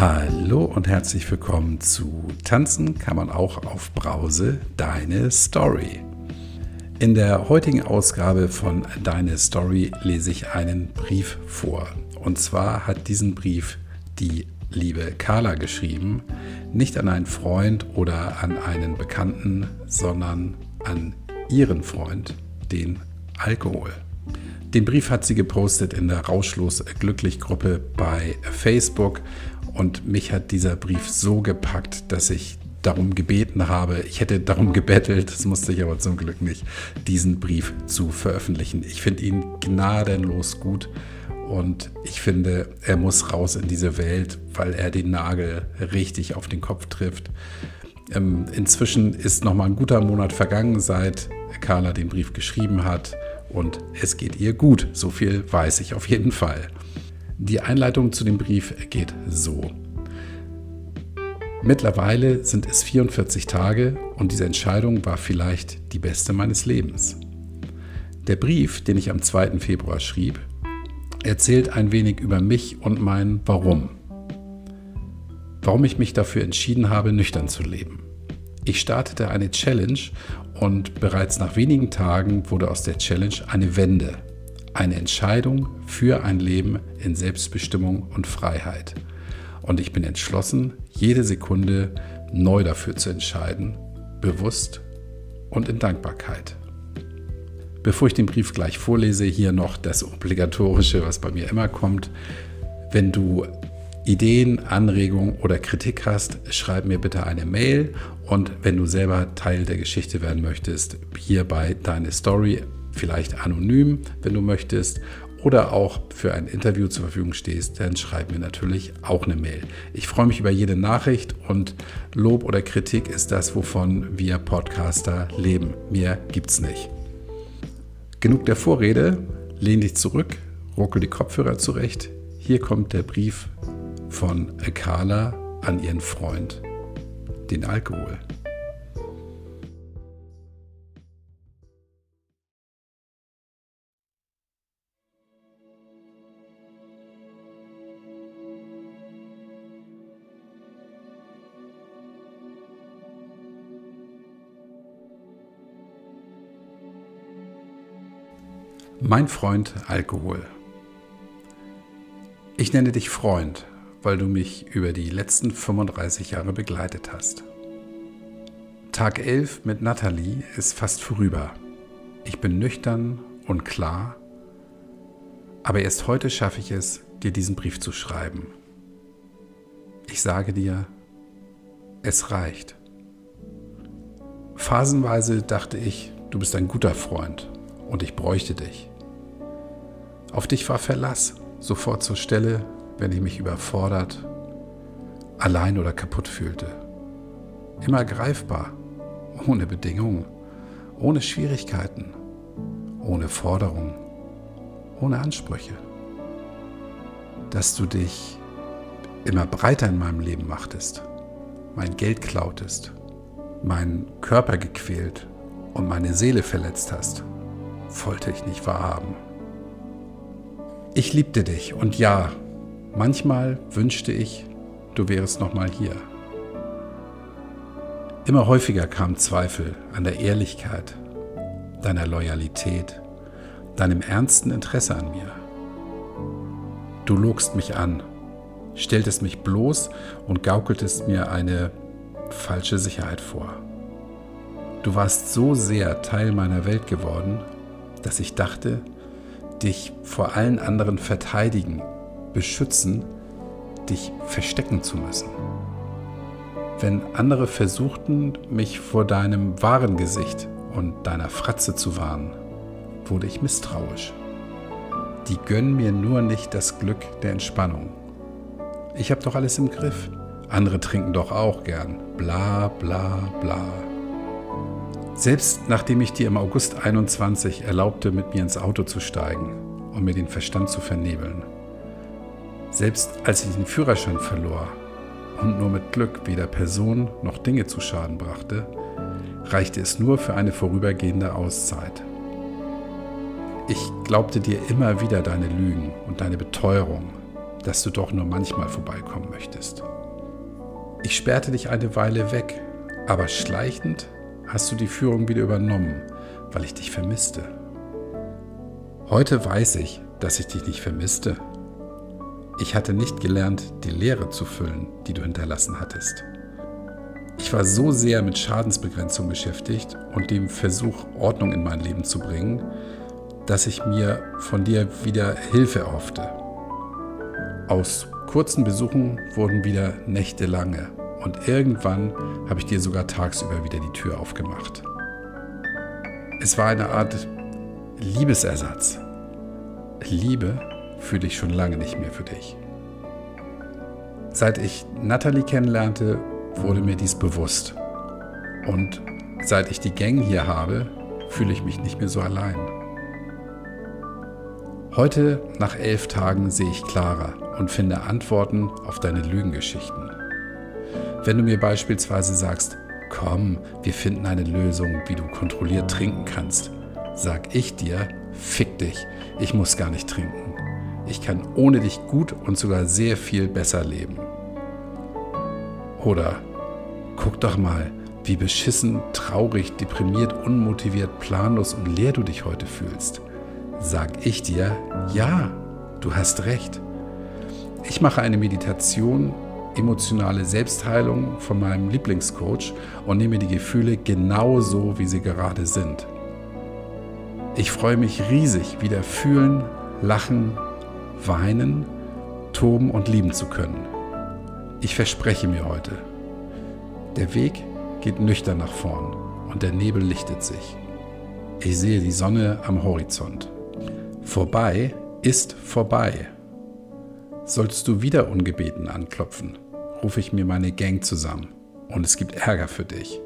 Hallo und herzlich willkommen zu Tanzen kann man auch auf Brause, deine Story. In der heutigen Ausgabe von Deine Story lese ich einen Brief vor. Und zwar hat diesen Brief die liebe Carla geschrieben, nicht an einen Freund oder an einen Bekannten, sondern an ihren Freund, den Alkohol. Den Brief hat sie gepostet in der Rauschlos Glücklich Gruppe bei Facebook und mich hat dieser Brief so gepackt, dass ich darum gebeten habe, ich hätte darum gebettelt, das musste ich aber zum Glück nicht, diesen Brief zu veröffentlichen. Ich finde ihn gnadenlos gut und ich finde, er muss raus in diese Welt, weil er den Nagel richtig auf den Kopf trifft. Ähm, inzwischen ist noch mal ein guter Monat vergangen, seit Carla den Brief geschrieben hat und es geht ihr gut. So viel weiß ich auf jeden Fall. Die Einleitung zu dem Brief geht so. Mittlerweile sind es 44 Tage und diese Entscheidung war vielleicht die beste meines Lebens. Der Brief, den ich am 2. Februar schrieb, erzählt ein wenig über mich und mein Warum. Warum ich mich dafür entschieden habe, nüchtern zu leben. Ich startete eine Challenge und bereits nach wenigen Tagen wurde aus der Challenge eine Wende, eine Entscheidung für ein Leben in Selbstbestimmung und Freiheit. Und ich bin entschlossen, jede Sekunde neu dafür zu entscheiden, bewusst und in Dankbarkeit. Bevor ich den Brief gleich vorlese, hier noch das Obligatorische, was bei mir immer kommt. Wenn du Ideen, Anregungen oder Kritik hast, schreib mir bitte eine Mail. Und wenn du selber Teil der Geschichte werden möchtest, hier bei Deine Story, vielleicht anonym, wenn du möchtest, oder auch für ein Interview zur Verfügung stehst, dann schreib mir natürlich auch eine Mail. Ich freue mich über jede Nachricht und Lob oder Kritik ist das, wovon wir Podcaster leben. Mehr gibt's nicht. Genug der Vorrede, lehn dich zurück, ruckel die Kopfhörer zurecht. Hier kommt der Brief von Carla an ihren Freund, den Alkohol. Mein Freund Alkohol. Ich nenne dich Freund, weil du mich über die letzten 35 Jahre begleitet hast. Tag 11 mit Natalie ist fast vorüber. Ich bin nüchtern und klar, aber erst heute schaffe ich es, dir diesen Brief zu schreiben. Ich sage dir, es reicht. Phasenweise dachte ich, du bist ein guter Freund und ich bräuchte dich. Auf dich war Verlass, sofort zur Stelle, wenn ich mich überfordert, allein oder kaputt fühlte. Immer greifbar, ohne Bedingungen, ohne Schwierigkeiten, ohne Forderungen, ohne Ansprüche. Dass du dich immer breiter in meinem Leben machtest, mein Geld klautest, meinen Körper gequält und meine Seele verletzt hast, wollte ich nicht wahrhaben. Ich liebte dich und ja, manchmal wünschte ich, du wärst noch mal hier. Immer häufiger kamen Zweifel an der Ehrlichkeit, deiner Loyalität, deinem ernsten Interesse an mir. Du logst mich an, stelltest mich bloß und gaukeltest mir eine falsche Sicherheit vor. Du warst so sehr Teil meiner Welt geworden, dass ich dachte, dich vor allen anderen verteidigen, beschützen, dich verstecken zu müssen. Wenn andere versuchten, mich vor deinem wahren Gesicht und deiner Fratze zu warnen, wurde ich misstrauisch. Die gönnen mir nur nicht das Glück der Entspannung. Ich habe doch alles im Griff. Andere trinken doch auch gern. Bla bla bla. Selbst nachdem ich dir im August 21 erlaubte, mit mir ins Auto zu steigen und mir den Verstand zu vernebeln. Selbst als ich den Führerschein verlor und nur mit Glück weder Person noch Dinge zu Schaden brachte, reichte es nur für eine vorübergehende Auszeit. Ich glaubte dir immer wieder deine Lügen und deine Beteuerung, dass du doch nur manchmal vorbeikommen möchtest. Ich sperrte dich eine Weile weg, aber schleichend hast du die Führung wieder übernommen, weil ich dich vermisste. Heute weiß ich, dass ich dich nicht vermisste. Ich hatte nicht gelernt, die Leere zu füllen, die du hinterlassen hattest. Ich war so sehr mit Schadensbegrenzung beschäftigt und dem Versuch, Ordnung in mein Leben zu bringen, dass ich mir von dir wieder Hilfe erhoffte. Aus kurzen Besuchen wurden wieder Nächte lange und irgendwann habe ich dir sogar tagsüber wieder die Tür aufgemacht. Es war eine Art Liebesersatz. Liebe fühle ich schon lange nicht mehr für dich. Seit ich Natalie kennenlernte, wurde mir dies bewusst. Und seit ich die Gang hier habe, fühle ich mich nicht mehr so allein. Heute, nach elf Tagen, sehe ich klarer und finde Antworten auf deine Lügengeschichten. Wenn du mir beispielsweise sagst, komm, wir finden eine Lösung, wie du kontrolliert trinken kannst, sag ich dir, fick dich, ich muss gar nicht trinken. Ich kann ohne dich gut und sogar sehr viel besser leben. Oder guck doch mal, wie beschissen, traurig, deprimiert, unmotiviert, planlos und leer du dich heute fühlst. Sag ich dir, ja, du hast recht. Ich mache eine Meditation, emotionale Selbstheilung von meinem Lieblingscoach und nehme die Gefühle genau so, wie sie gerade sind. Ich freue mich riesig, wieder fühlen, lachen, weinen, toben und lieben zu können. Ich verspreche mir heute, der Weg geht nüchtern nach vorn und der Nebel lichtet sich. Ich sehe die Sonne am Horizont. Vorbei ist vorbei. Solltest du wieder ungebeten anklopfen, rufe ich mir meine Gang zusammen und es gibt Ärger für dich.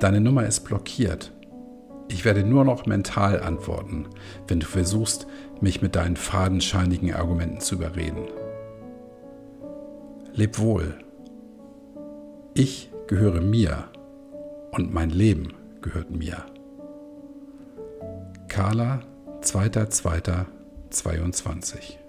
Deine Nummer ist blockiert. Ich werde nur noch mental antworten, wenn du versuchst, mich mit deinen fadenscheinigen Argumenten zu überreden. Leb wohl. Ich gehöre mir und mein Leben gehört mir. Carla 2.2.22